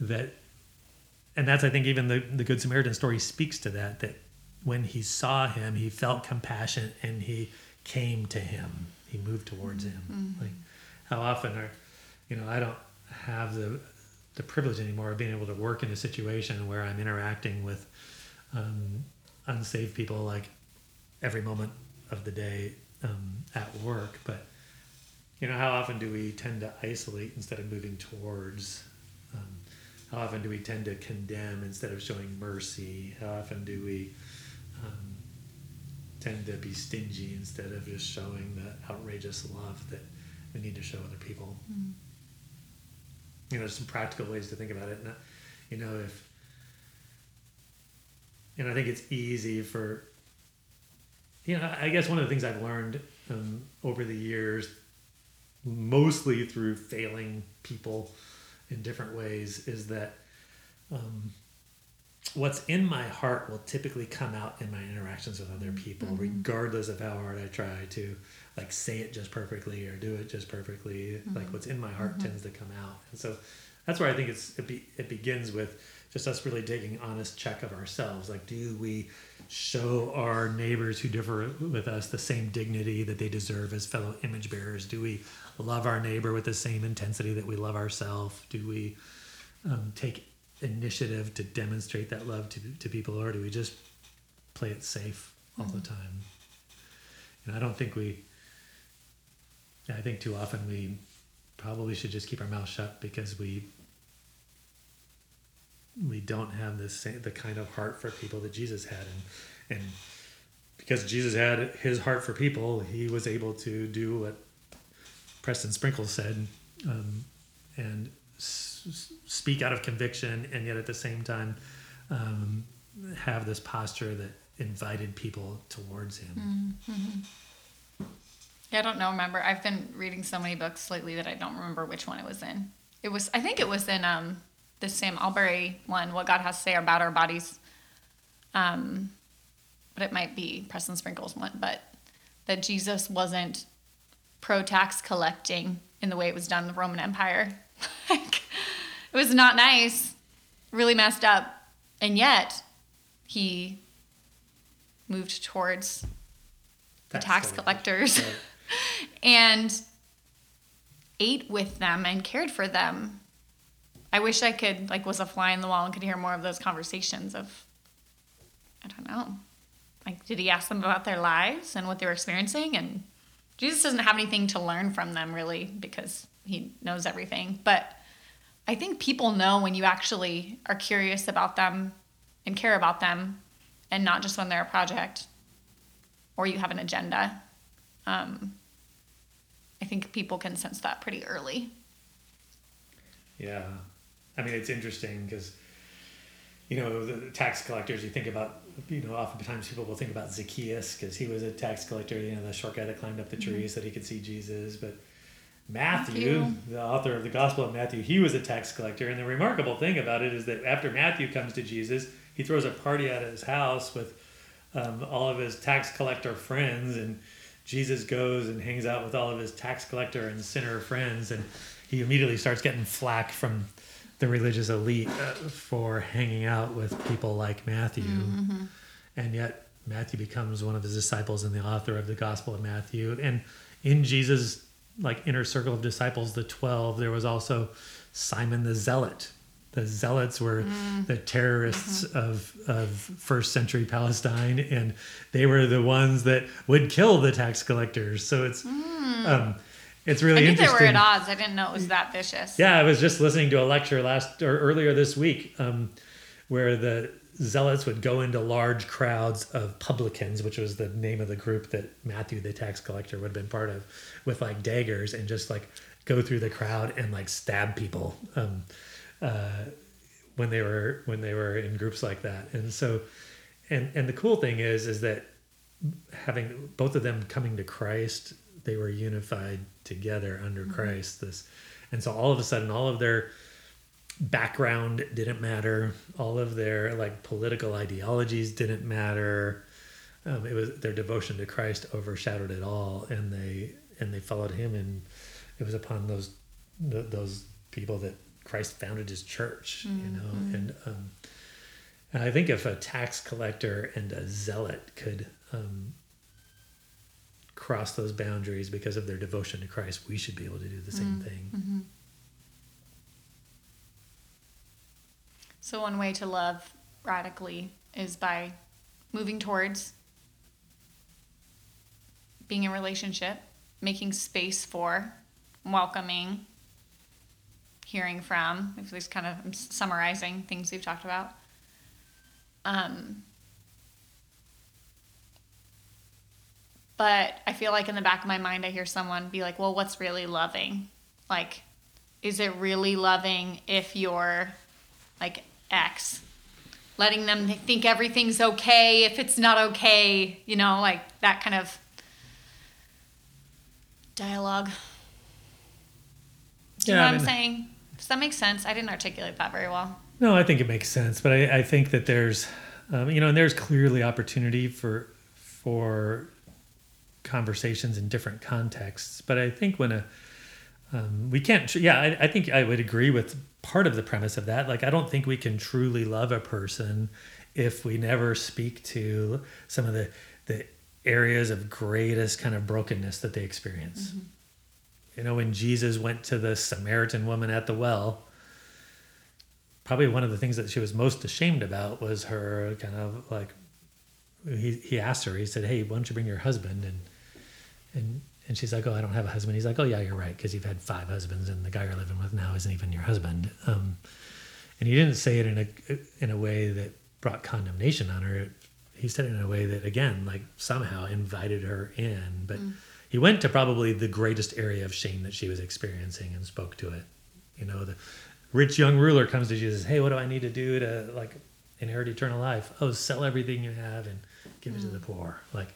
that, and that's I think even the the Good Samaritan story speaks to that. That when he saw him, he felt compassion and he came to him. He moved towards him. Like how often are, you know, I don't have the the privilege anymore of being able to work in a situation where I'm interacting with um, unsaved people like every moment of the day um, at work. But you know, how often do we tend to isolate instead of moving towards? Um, how often do we tend to condemn instead of showing mercy? How often do we um, tend to be stingy instead of just showing the outrageous love that we need to show other people. Mm. You know, there's some practical ways to think about it. And, you know, if, and I think it's easy for, you know, I guess one of the things I've learned um, over the years, mostly through failing people in different ways, is that um, what's in my heart will typically come out in my interactions with other people, mm-hmm. regardless of how hard I try to like say it just perfectly or do it just perfectly. Mm-hmm. Like what's in my heart mm-hmm. tends to come out, and so that's where I think it's it, be, it begins with just us really taking honest check of ourselves. Like, do we show our neighbors who differ with us the same dignity that they deserve as fellow image bearers? Do we love our neighbor with the same intensity that we love ourselves? Do we um, take initiative to demonstrate that love to, to people, or do we just play it safe all mm-hmm. the time? And I don't think we. I think too often we probably should just keep our mouth shut because we we don't have the same the kind of heart for people that Jesus had, and and because Jesus had his heart for people, he was able to do what Preston Sprinkle said, um, and s- speak out of conviction, and yet at the same time um, have this posture that invited people towards him. Mm-hmm. Yeah, I don't know. Remember, I've been reading so many books lately that I don't remember which one it was in. It was, I think it was in um, the Sam Allberry one, what God has to say about our bodies. Um, but it might be Preston Sprinkles one, but that Jesus wasn't pro tax collecting in the way it was done in the Roman Empire. [LAUGHS] it was not nice, really messed up. And yet, he moved towards the tax collectors [LAUGHS] and ate with them and cared for them I wish I could like was a fly in the wall and could hear more of those conversations of I don't know. Like did he ask them about their lives and what they were experiencing and Jesus doesn't have anything to learn from them really because he knows everything. But I think people know when you actually are curious about them and care about them and not just when they're a project or you have an agenda. Um, I think people can sense that pretty early. Yeah, I mean, it's interesting because, you know, the tax collectors, you think about, you know, oftentimes people will think about Zacchaeus because he was a tax collector, you know, the short guy that climbed up the tree mm-hmm. so that he could see Jesus. But Matthew, the author of the Gospel of Matthew, he was a tax collector. And the remarkable thing about it is that after Matthew comes to Jesus, he throws a party out at his house with um, all of his tax collector friends. And Jesus goes and hangs out with all of his tax collector and sinner friends. And he immediately starts getting flack from the religious elite uh, for hanging out with people like Matthew. Mm-hmm. And yet, Matthew becomes one of his disciples and the author of the Gospel of Matthew. And in Jesus' like inner circle of disciples, the 12, there was also Simon the Zealot. The Zealots were mm. the terrorists mm-hmm. of, of first century Palestine, and they were the ones that would kill the tax collectors. So it's mm. um, it's really I knew interesting. they were at odds. I didn't know it was that vicious. Yeah, I was just listening to a lecture last or earlier this week um, where the zealots would go into large crowds of publicans, which was the name of the group that Matthew, the tax collector, would have been part of, with like daggers and just like go through the crowd and like stab people um, uh, when they were when they were in groups like that. And so, and and the cool thing is is that having both of them coming to Christ they were unified together under mm-hmm. Christ. This, and so all of a sudden, all of their background didn't matter. All of their like political ideologies didn't matter. Um, it was their devotion to Christ overshadowed it all, and they and they followed Him, and it was upon those those people that Christ founded His church. Mm-hmm. You know, mm-hmm. and um, and I think if a tax collector and a zealot could um, cross those boundaries because of their devotion to Christ, we should be able to do the same mm-hmm. thing. Mm-hmm. So, one way to love radically is by moving towards being in relationship, making space for, welcoming, hearing from. If kind of I'm summarizing things we've talked about. Um, But I feel like in the back of my mind, I hear someone be like, well, what's really loving? Like, is it really loving if you're like X? Letting them think everything's okay if it's not okay, you know, like that kind of dialogue. Do you Yeah, know I what I'm mean- saying? Does that make sense? I didn't articulate that very well. No, I think it makes sense, but I, I think that there's, um, you know, and there's clearly opportunity for for conversations in different contexts. But I think when a um, we can't, yeah, I, I think I would agree with part of the premise of that. Like, I don't think we can truly love a person if we never speak to some of the the areas of greatest kind of brokenness that they experience. You know, when Jesus went to the Samaritan woman at the well, probably one of the things that she was most ashamed about was her kind of like he, he asked her he said hey why don't you bring your husband and and and she's like oh i don't have a husband. He's like oh yeah you're right because you've had five husbands and the guy you're living with now isn't even your husband. Um, and he didn't say it in a in a way that brought condemnation on her. He said it in a way that again like somehow invited her in. But he went to probably the greatest area of shame that she was experiencing and spoke to it. You know the rich young ruler comes to jesus hey what do i need to do to like inherit eternal life? Oh sell everything you have and give it to the poor. Like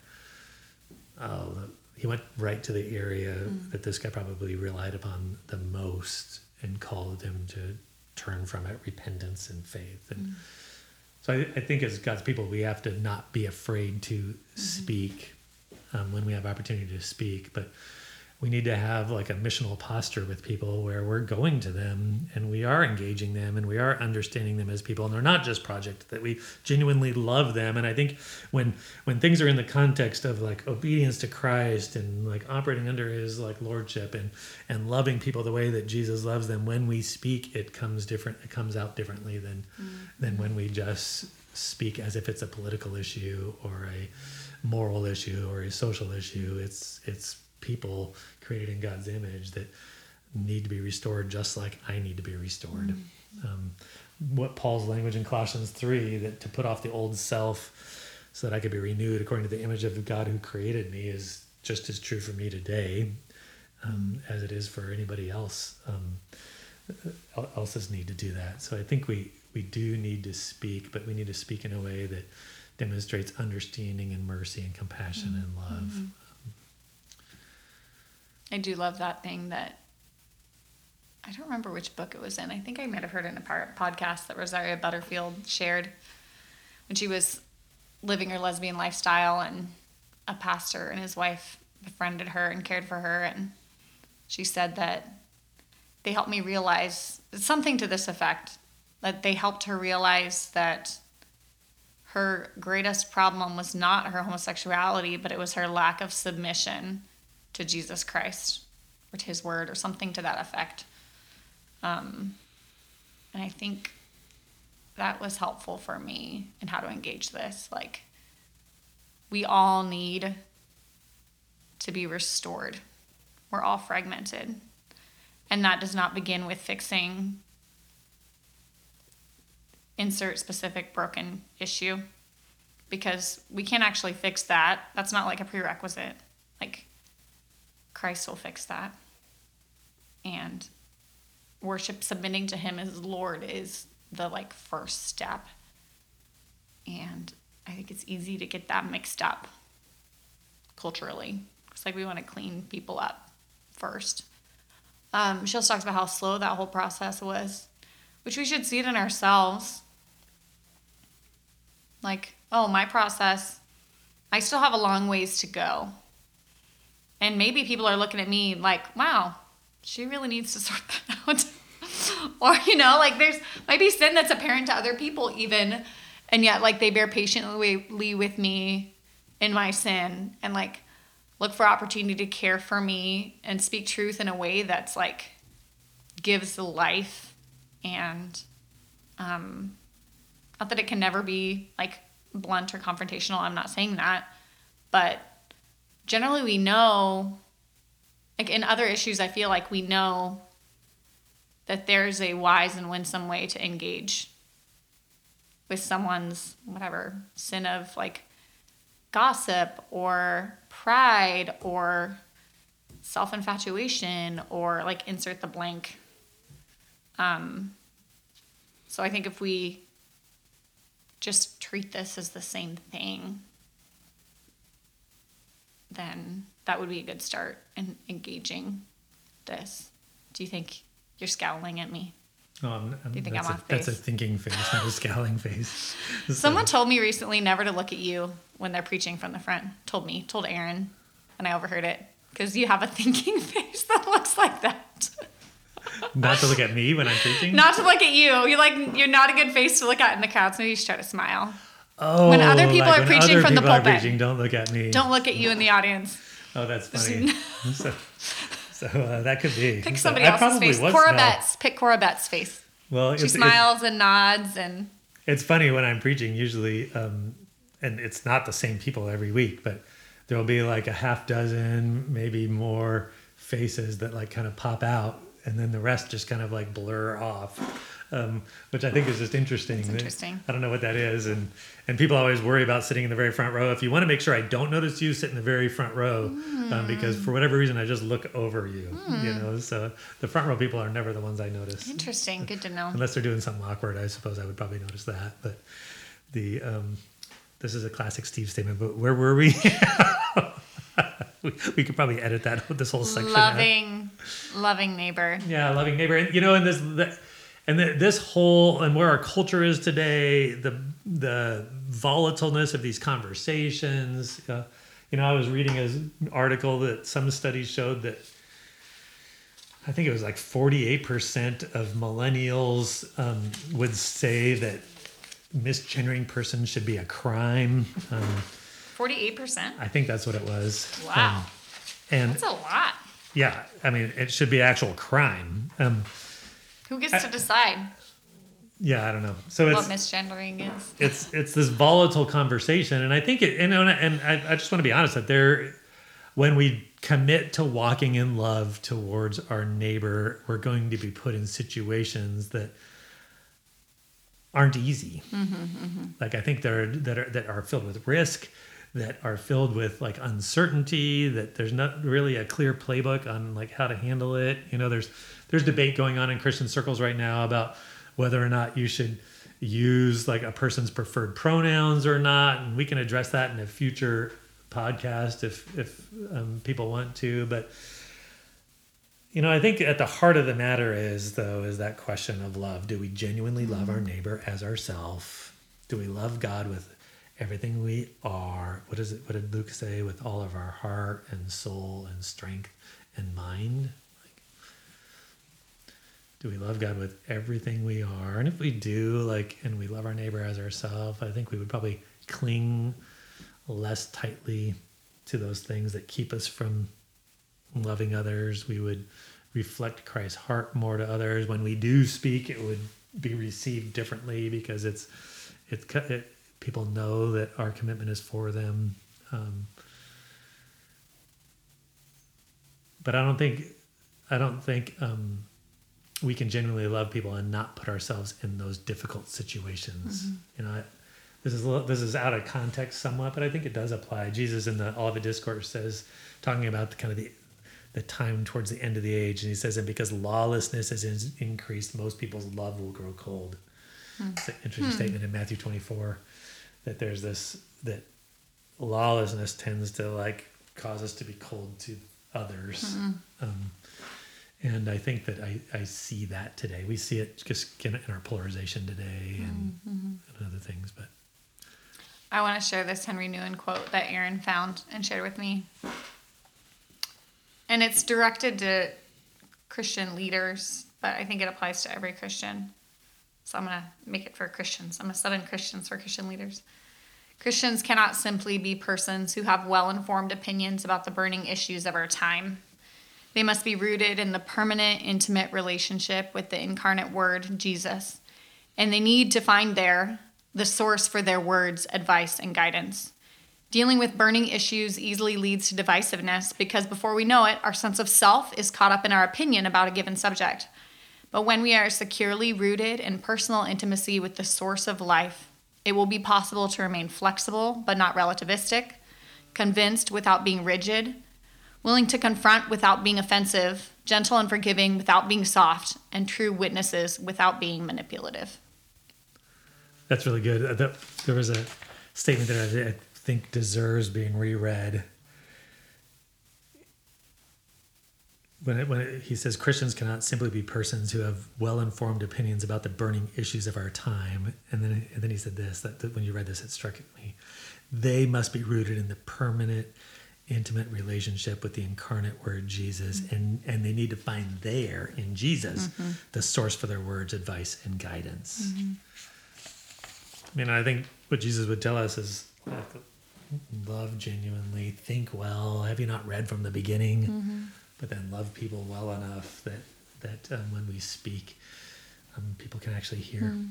oh the, he went right to the area mm. that this guy probably relied upon the most and called him to turn from it repentance and faith. And mm. so I, I think as god's people we have to not be afraid to mm-hmm. speak um, when we have opportunity to speak. But we need to have like a missional posture with people where we're going to them and we are engaging them and we are understanding them as people. And they're not just project that we genuinely love them. And i think when when things are in the context of like obedience to christ and like operating under his like lordship and and loving people the way that jesus loves them when we speak it comes different it comes out differently than mm. than when we just speak as if it's a political issue or a moral issue or a social issue. It's it's people created in God's image that need to be restored just like I need to be restored. Um, what Paul's language in Colossians 3 that to put off the old self so that I could be renewed according to the image of the God who created me is just as true for me today um, as it is for anybody else. Um, else's need to do that. So I think we, we do need to speak, but we need to speak in a way that demonstrates understanding and mercy and compassion and love. I do love that thing that I don't remember which book it was in. I think I might have heard it in a podcast that Rosaria Butterfield shared when she was living her lesbian lifestyle, and a pastor and his wife befriended her and cared for her, and she said that they helped me realize something to this effect that they helped her realize that her greatest problem was not her homosexuality, but it was her lack of submission to Jesus Christ or to his word or something to that effect. Um, and I think that was helpful for me in how to engage this. Like, we all need to be restored, we're all fragmented. And that does not begin with fixing insert specific broken issue because we can't actually fix that. That's not like a prerequisite. Like, Christ will fix that. And worship submitting to him as Lord is the like first step. And I think it's easy to get that mixed up culturally. It's like we want to clean people up first. Um, she also talks about how slow that whole process was, which we should see it in ourselves. Like, oh, my process, I still have a long ways to go. And maybe people are looking at me like, wow, she really needs to [LAUGHS] sort that out. [LAUGHS] or, you know, like there's might be sin that's apparent to other people even. And yet, like, they bear patiently with me in my sin and, like, look for opportunity to care for me and speak truth in a way that's, like, gives life and, um, not that it can never be, like, blunt or confrontational. I'm not saying that. But generally we know like in other issues i feel like we know that there's a wise and winsome way to engage with someone's whatever sin of like gossip or pride or self infatuation or like insert the blank. Um, so I think if we just treat this as the same thing, then that would be a good start in engaging this. Do you think you're scowling at me? Oh, I'm, I'm, you think I'm a, off That's a thinking face, not a [LAUGHS] scowling face. So- Someone told me recently never to look at you when they're preaching from the front. Told me, told Aaron, and I overheard it because you have a [LAUGHS] thinking face that looks like that. not to look at me when I'm preaching. Not to look at you. You're like you're not a good face to look at in the crowd. So maybe you should try to smile. Oh, when other people like are preaching from the pulpit. preaching, don't look at me. Don't look at you in the audience. Oh, that's funny. [LAUGHS] so, so uh, that could be. Pick somebody I else's face. Cora. Betts. Pick Cora Betts' face. Well, She smiles and nods and it's funny when I'm preaching usually, um, and it's not the same people every week, but there will be like a half dozen, maybe more faces that like kind of pop out, and then the rest just kind of like blur off, um, which I think is just interesting. It's interesting. I don't know what that is, and and people always worry about sitting in the very front row. If you want to make sure I don't notice you, sit in the very front row, um, because for whatever reason I just look over you. You know, so the front row people are never the ones I notice interesting. Good to know. [LAUGHS] unless they're doing something awkward. I suppose I would probably notice that. But the um, this is a classic Steve statement. But where were we? [LAUGHS] we, we could probably edit that with [LAUGHS] this whole section. out. Loving, loving neighbor. Yeah, loving neighbor, and you know, and this, the, and the, this whole, and where our culture is today, the the volatileness of these conversations. Uh, you know, I was reading an article that some studies showed that I think it was like forty eight percent of millennials um, would say that misgendering person should be a crime. Um, Forty-eight percent. I think that's what it was. Wow, Um, and that's a lot. yeah, I mean, it should be actual crime. Who gets to decide yeah, I don't know. So it's what misgendering is? it's it's this volatile conversation and i think it and, and I, I just want to be honest that there when we commit to walking in love towards our neighbor we're going to be put in situations that aren't easy mm-hmm, mm-hmm. like i think they're that are that are filled with risk that are filled with like uncertainty that there's not really a clear playbook on like how to handle it you know there's there's debate going on in christian circles right now about whether or not you should use like a person's preferred pronouns or not and we can address that in a future podcast if if um, people want to but you know i think at the heart of the matter is though is that question of love. Do we genuinely love our neighbor as ourself? Do we love god with everything we are? What is it what did luke say? With all of our heart and soul and strength and mind do we love god with everything we are? And if we do like and we love our neighbor as ourselves i think we would probably cling less tightly to those things that keep us from loving others. We would reflect christ's heart more to others. When we do speak it would be received differently because it's it's it, people know that our commitment is for them. Um, but i don't think i don't think um, we can genuinely love people and not put ourselves in those difficult situations mm-hmm. you know this is a little- this is out of context somewhat, but I think it does apply. Jesus in the Olivet Discourse says, talking about the kind of the the time towards the end of the age, and he says, "And because lawlessness has in- increased, most people's love will grow cold." Hmm. It's an interesting hmm. statement in Matthew twenty four that there's this that lawlessness tends to like cause us to be cold to others. Mm-hmm. Um, and I think that I, I see that today. We see it just in, in our polarization today and, mm-hmm, mm-hmm. and other things. But I want to share this Henri Nouwen quote that Aaron found and shared with me. And it's directed to Christian leaders, but I think it applies to every Christian. So I'm going to make it for Christians. I'm going to set in Christians for Christian leaders. Christians cannot simply be persons who have well informed opinions about the burning issues of our time. They must be rooted in the permanent, intimate relationship with the incarnate Word, Jesus. And they need to find there the source for their words, advice, and guidance. Dealing with burning issues easily leads to divisiveness because before we know it, our sense of self is caught up in our opinion about a given subject. But when we are securely rooted in personal intimacy with the source of life, it will be possible to remain flexible but not relativistic, convinced without being rigid, willing to confront without being offensive, gentle and forgiving without being soft, and true witnesses without being manipulative. That's really good. Uh, There was a statement that I think deserves being reread. When, it, when it, he says Christians cannot simply be persons who have well-informed opinions about the burning issues of our time, and then and then he said this that, that when you read this, it struck me. They must be rooted in the permanent, intimate relationship with the incarnate Word Jesus, mm-hmm. and and they need to find there in Jesus mm-hmm. the source for their words, advice, and guidance. Mm-hmm. I mean, I think what Jesus would tell us is love genuinely, think well. Have you not read from the beginning? But then love people well enough that that um, when we speak, um, people can actually hear. Mm.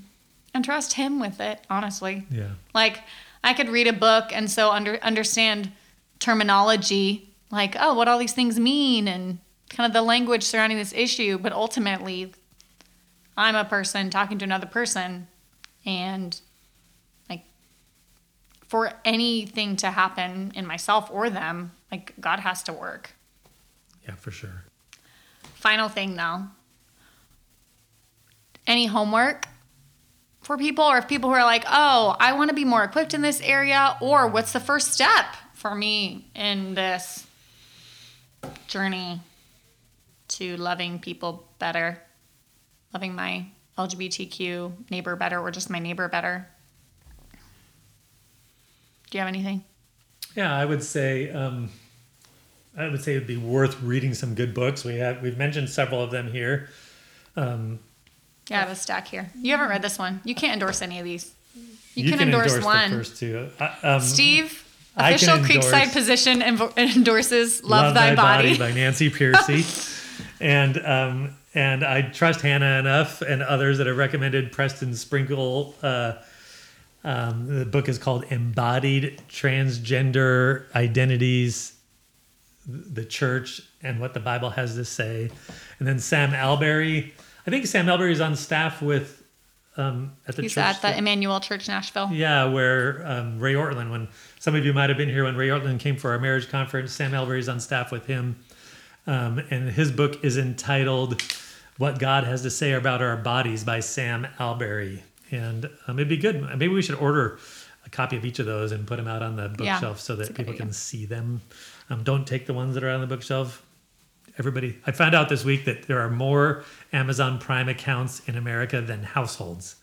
And trust him with it, honestly. Yeah, Like I could read a book and so under understand terminology, like oh, what all these things mean, and kind of the language surrounding this issue. But ultimately, I'm a person talking to another person, and like for anything to happen in myself or them, like God has to work. yeah, for sure. Final thing though. Any homework for people or if people who are like, "Oh, I want to be more equipped in this area," or what's the first step for me in this journey to loving people better, loving my LGBTQ neighbor better or just my neighbor better? Do you have anything? Yeah, I would say um, I would say it'd be worth reading some good books. We have we've mentioned several of them here. Um, Yeah, I have a stack here. You haven't read this one. You can't endorse any of these. You, you can, endorse, the one. first two. Uh, um, Steve, can official Creekside position envo- [LAUGHS] endorses "Love, Thy, Body." by Nancy Pearcey, [LAUGHS] and um, and I trust Hannah enough and others that have recommended Preston Sprinkle. Uh, um, the book is called "Embodied Transgender Identities: The Church and What the Bible Has to Say," and then Sam Allberry. I think Sam Allberry is on staff with um, at the He's church. at the that- Immanuel Church Nashville. yeah, where um, Ray Ortlund, when some of you might have been here when Ray Ortlund came for our marriage conference, Sam Allberry's on staff with him. Um, and his book is entitled What God Has to Say About Our Bodies by Sam Allberry. And um, it'd be good. Maybe we should order a copy of each of those and put them out on the Yeah, bookshelf so that people idea. can see them. Um, don't take the ones that are on the bookshelf. Everybody, I found out this week that there are more Amazon Prime accounts in America than households.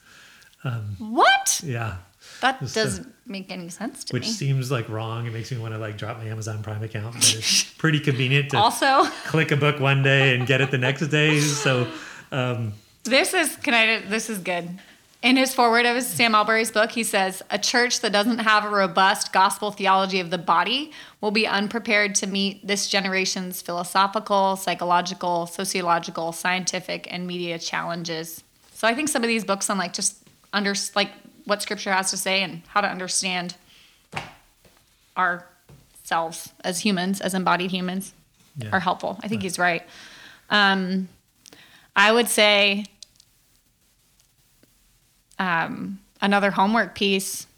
What? Yeah. That doesn't make any sense to which me. seems like wrong. It makes me want to like drop my Amazon Prime account, but it's [LAUGHS] pretty convenient to Also, [LAUGHS] click a book one day and get it the next day. So, um, this is can I? This is good. In his foreword of Sam Allberry's book, he says, "A church that doesn't have a robust gospel theology of the body will be unprepared to meet this generation's philosophical, psychological, sociological, scientific, and media challenges." So I think some of these books on like just under like what Scripture has to say and how to understand ourselves as humans, as embodied humans, Yeah. are helpful. I think he's right. Um, I would say um, another homework piece.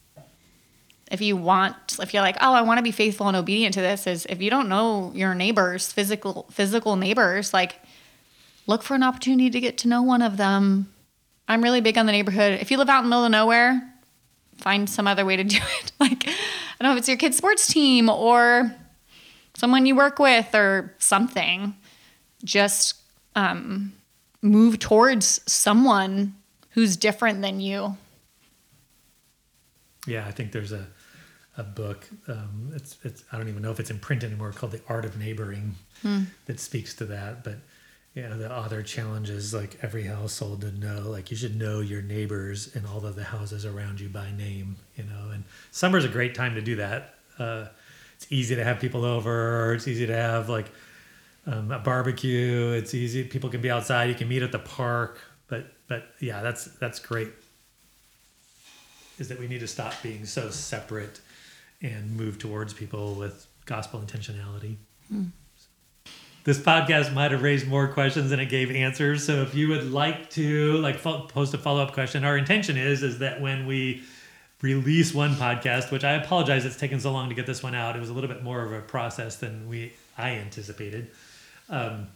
If you want, if you're like, oh, I want to be faithful and obedient to this, is if you don't know your neighbors, physical physical neighbors, like look for an opportunity to get to know one of them. I'm really big on the neighborhood. If you live out in the middle of nowhere, find some other way to do it. [LAUGHS] Like, I don't know if it's your kid's sports team or someone you work with or something. Just um, move towards someone who's different than you. yeah, I think there's a, a book. Um, it's, it's, I don't even know if it's in print anymore called The Art of Neighboring that speaks to that. But yeah, the author challenges like every household to know, like you should know your neighbors and all of the houses around you by name, you know, and summer's a great time to do that. Uh, it's easy to have people over it's easy to have like um, a barbecue. It's easy. People can be outside. You can meet at the park. But but yeah, that's that's great. Is that we need to stop being so separate and move towards people with gospel intentionality. This podcast might have raised more questions than it gave answers. So if you would like to like post a follow up question, our intention is is that when we release one podcast, which I apologize it's taken so long to get this one out. It was a little bit more of a process than we I anticipated. Um,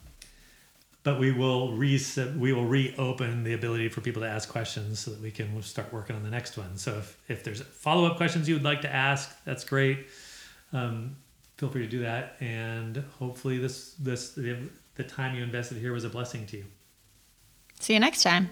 but we will re we will reopen the ability for people to ask questions so that we can start working on the next one. So if, if there's follow up questions you would like to ask, that's great. Um, feel free to do that, and hopefully this this the, the time you invested here was a blessing to you. See you next time.